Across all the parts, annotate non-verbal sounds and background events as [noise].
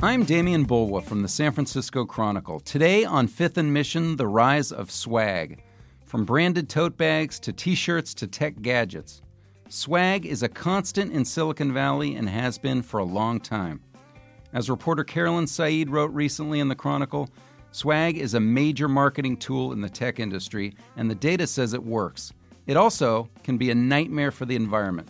I'm Demian Bulwa from the San Francisco Chronicle. Today on Fifth and Mission, the rise of swag. From branded tote bags to t shirts to tech gadgets. Swag is a constant in Silicon Valley and has been for a long time. As reporter Carolyn Said wrote recently in the Chronicle, swag is a major marketing tool in the tech industry, and the data says it works. It also can be a nightmare for the environment.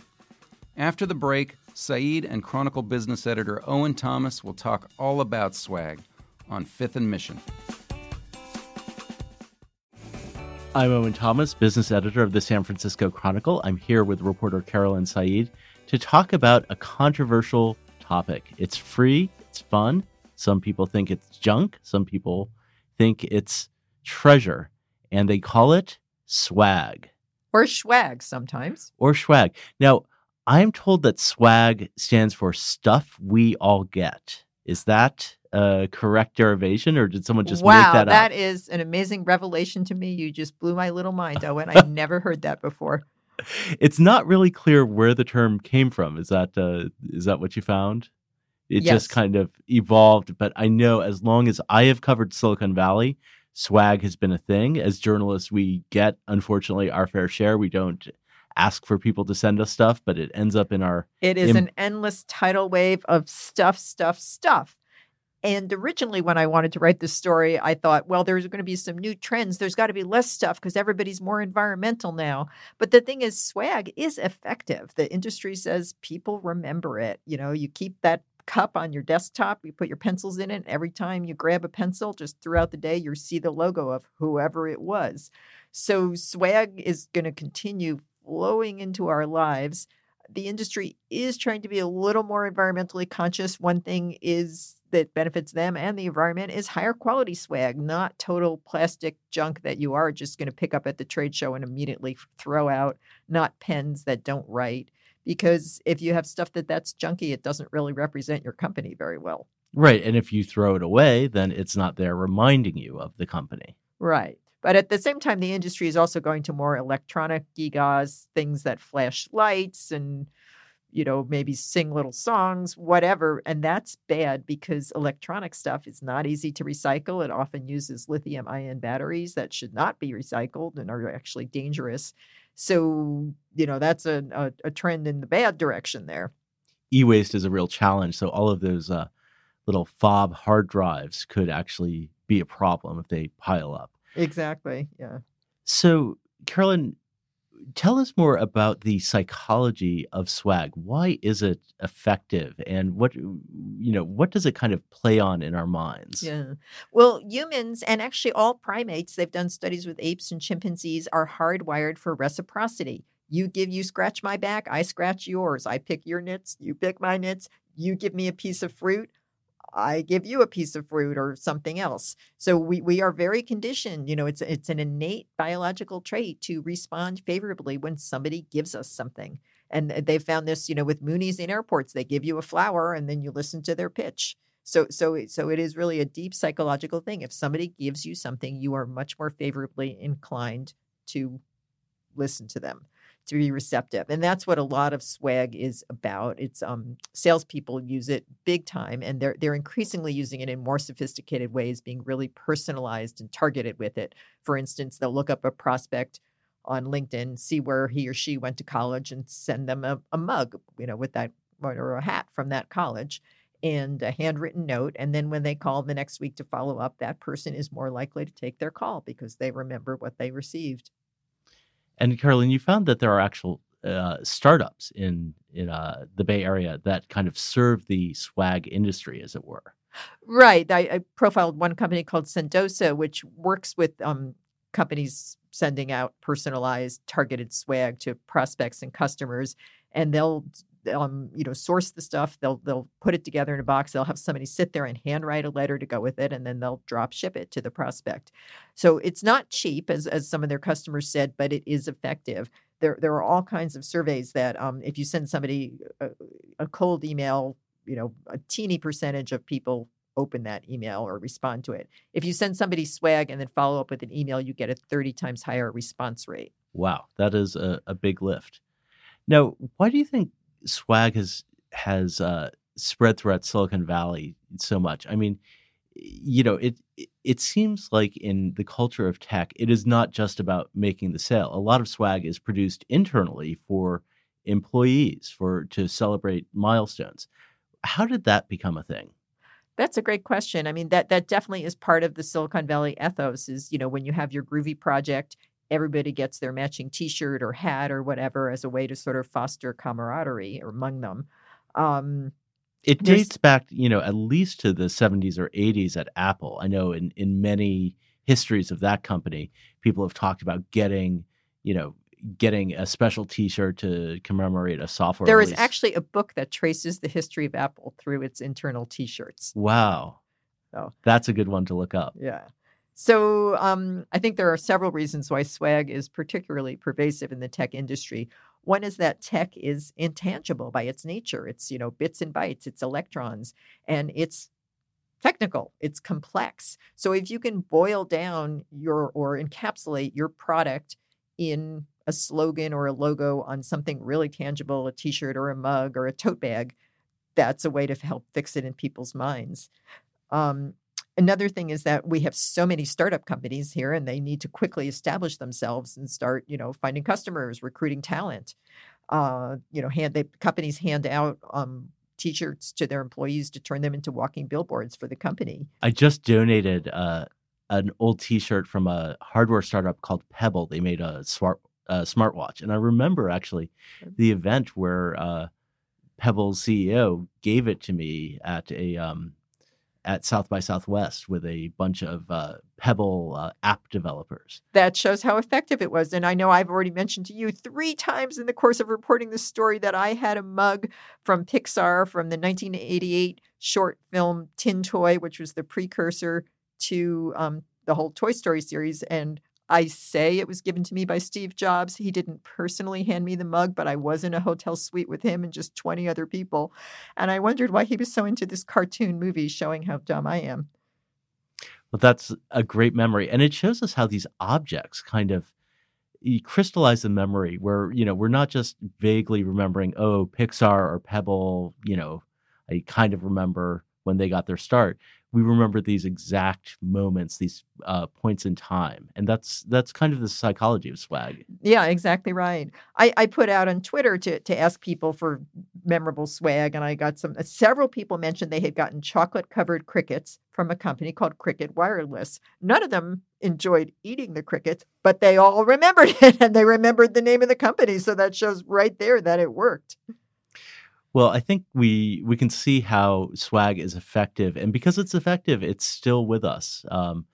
After the break, Said and Chronicle business editor Owen Thomas will talk all about swag on Fifth and Mission. I'm Owen Thomas, business editor of the San Francisco Chronicle. I'm here with reporter Carolyn Said to talk about a controversial topic. It's free, it's fun. Some people think it's junk, some people think it's treasure, and they call it swag. Or swag sometimes. Or swag. Now, I'm told that swag stands for stuff we all get. Is that a correct derivation, or did someone just wow, make that up? that is an amazing revelation to me. You just blew my little mind, Owen. [laughs] I never heard that before. It's not really clear where the term came from. Is that uh, is that what you found? It Yes. just kind of evolved. But I know as long as I have covered Silicon Valley, swag has been a thing. As journalists, we get unfortunately our fair share. We don't ask for people to send us stuff, but it ends up in our It is Im- an endless tidal wave of stuff, stuff, stuff. And originally, when I wanted to write this story, I thought, well, there's going to be some new trends. There's got to be less stuff because everybody's more environmental now. But the thing is, swag is effective. The industry says people remember it. You know, you keep that cup on your desktop, you put your pencils in it. Every time you grab a pencil, just throughout the day, you see the logo of whoever it was. So, swag is going to continue flowing into our lives the industry is trying to be a little more environmentally conscious. One thing is that benefits them and the environment is higher quality swag, not total plastic junk that you are just going to pick up at the trade show and immediately throw out, not pens that don't write. Because if you have stuff that that's junky, it doesn't really represent your company very well. right. And if you throw it away, then it's not there reminding you of the company. Right. But at the same time, the industry is also going to more electronic gigas, things that flash lights and, you know, maybe sing little songs, whatever. And that's bad because electronic stuff is not easy to recycle. It often uses lithium ion batteries that should not be recycled and are actually dangerous. So, you know, that's a, a, a trend in the bad direction there. e-waste is a real challenge. So all of those uh, little fob hard drives could actually be a problem if they pile up. Exactly. Yeah. So, Carolyn, tell us more about the psychology of swag. Why is it effective, and what you know? What does it kind of play on in our minds? Yeah. Well, humans and actually all primates, they've done studies with apes and chimpanzees, are hardwired for reciprocity. You give, you scratch my back, I scratch yours. I pick your nits, you pick my nits. You give me a piece of fruit, I give you a piece of fruit or something else. So we, we are very conditioned. You know, it's it's an innate biological trait to respond favorably when somebody gives us something. And they found this, you know, with Moonies in airports. They give you a flower and then you listen to their pitch. So so so it is really a deep psychological thing. If somebody gives you something, you are much more favorably inclined to listen to them, to be receptive. And that's what a lot of swag is about. It's um salespeople use it big time and they're they're increasingly using it in more sophisticated ways, being really personalized and targeted with it. For instance, they'll look up a prospect on LinkedIn, see where he or she went to college and send them a, a mug, you know, with that or a hat from that college and a handwritten note. And then when they call the next week to follow up, that person is more likely to take their call because they remember what they received. And Carolyn, you found that there are actual uh, startups in in uh, the Bay Area that kind of serve the swag industry, as it were. Right. I, I profiled one company called Sendoso, which works with um, companies sending out personalized, targeted swag to prospects and customers, and they'll um, you know source the stuff. They'll they'll put it together in a box. They'll have somebody sit there and handwrite a letter to go with it, and then they'll drop ship it to the prospect. So it's not cheap, as as some of their customers said, but it is effective. There there are all kinds of surveys that um, if you send somebody a, a cold email, you know, a teeny percentage of people open that email or respond to it. If you send somebody swag and then follow up with an email, you get a 30 times higher response rate. Wow, that is a, a big lift. Now, why do you think swag has has uh, spread throughout Silicon Valley so much. I mean, you know, it it seems like in the culture of tech, it is not just about making the sale. A lot of swag is produced internally for employees for to celebrate milestones. How did that become a thing? That's a great question. I mean, that that definitely is part of the Silicon Valley ethos. Is you know when you have your groovy project, everybody gets their matching T-shirt or hat or whatever as a way to sort of foster camaraderie among them. Um, it dates back, you know, at least to the 70s or 80s at Apple. I know in in many histories of that company, people have talked about getting, you know, getting a special T-shirt to commemorate a software. There release. is actually a book that traces the history of Apple through its internal T-shirts. Wow, so that's a good one to look up. Yeah. So um, I think there are several reasons why swag is particularly pervasive in the tech industry. One is that tech is intangible by its nature. It's, you know, bits and bytes, it's electrons, and it's technical, it's complex. So if you can boil down your or encapsulate your product in a slogan or a logo on something really tangible, a t-shirt or a mug or a tote bag, that's a way to help fix it in people's minds. Um, Another thing is that we have so many startup companies here and they need to quickly establish themselves and start, you know, finding customers, recruiting talent. Uh, you know, hand they companies hand out um, t-shirts to their employees to turn them into walking billboards for the company. I just donated uh, an old t-shirt from a hardware startup called Pebble. They made a smart uh, smartwatch, and I remember actually the event where uh, Pebble's CEO gave it to me at a um, at South by Southwest with a bunch of uh, Pebble uh, app developers. That shows how effective it was. And I know I've already mentioned to you three times in the course of reporting this story that I had a mug from Pixar from the 1988 short film Tin Toy, which was the precursor to um, the whole Toy Story series. And I say it was given to me by Steve Jobs. He didn't personally hand me the mug, but I was in a hotel suite with him and just 20 other people. And I wondered why he was so into this cartoon movie showing how dumb I am. Well, that's a great memory. And it shows us how these objects kind of crystallize the memory where, you know, we're not just vaguely remembering, oh, Pixar or Pebble, you know, I kind of remember when they got their start we remember these exact moments, these uh, points in time, and that's that's kind of the psychology of swag. Yeah, exactly right. I, I put out on Twitter to to ask people for memorable swag, and I got some. Uh, several people mentioned they had gotten chocolate covered crickets from a company called Cricket Wireless. None of them enjoyed eating the crickets, but they all remembered [laughs] it, and they remembered the name of the company. So that shows right there that it worked. Well, I think we we can see how swag is effective, and because it's effective, it's still with us. Um,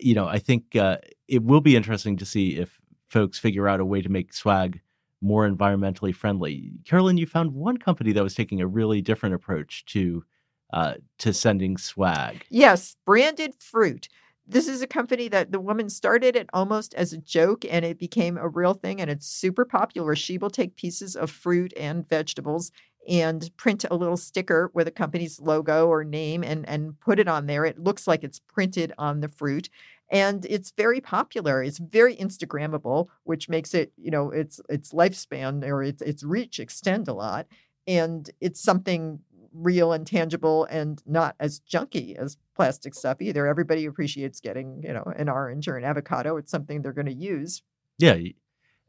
you know, I think uh, it will be interesting to see if folks figure out a way to make swag more environmentally friendly. Carolyn, you found one company that was taking a really different approach to uh, to sending swag. Yes, branded fruit. This is a company that the woman started it almost as a joke and it became a real thing and it's super popular. She will take pieces of fruit and vegetables and print a little sticker with a company's logo or name and, and put it on there. It looks like it's printed on the fruit. And it's very popular. It's very Instagrammable, which makes it, you know, its its lifespan or its its reach extend a lot. And it's something real and tangible and not as junky as plastic stuff either. Everybody appreciates getting, you know, an orange or an avocado. It's something they're going to use. Yeah,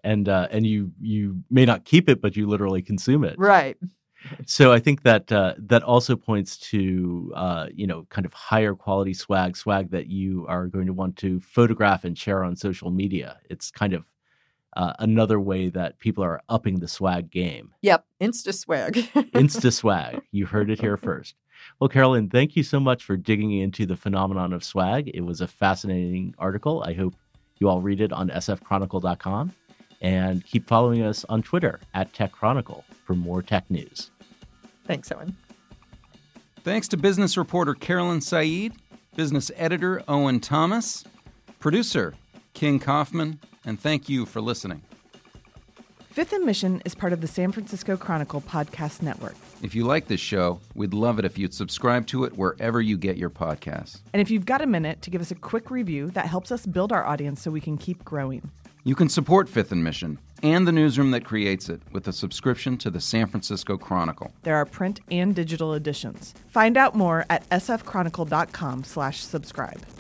and uh, and you you may not keep it, but you literally consume it. Right so I think that uh, that also points to uh, you know kind of higher quality swag, swag that you are going to want to photograph and share on social media. It's kind of uh, another way that people are upping the swag game. Yep, Insta swag. Insta [laughs] swag. You heard it here first. Well, Carolyn, thank you so much for digging into the phenomenon of swag. It was a fascinating article. I hope you all read it on sfchronicle.com and keep following us on Twitter at Tech Chronicle for more tech news. Thanks, Owen. Thanks to business reporter Carolyn Said, business editor Owen Thomas, producer King Kaufman, and thank you for listening. Fifth and Mission is part of the San Francisco Chronicle podcast network. If you like this show, we'd love it if you'd subscribe to it wherever you get your podcasts. And if you've got a minute to give us a quick review, that helps us build our audience so we can keep growing. You can support Fifth and Mission and the newsroom that creates it with a subscription to the San Francisco Chronicle. There are print and digital editions. Find out more at sfchronicle.com/subscribe.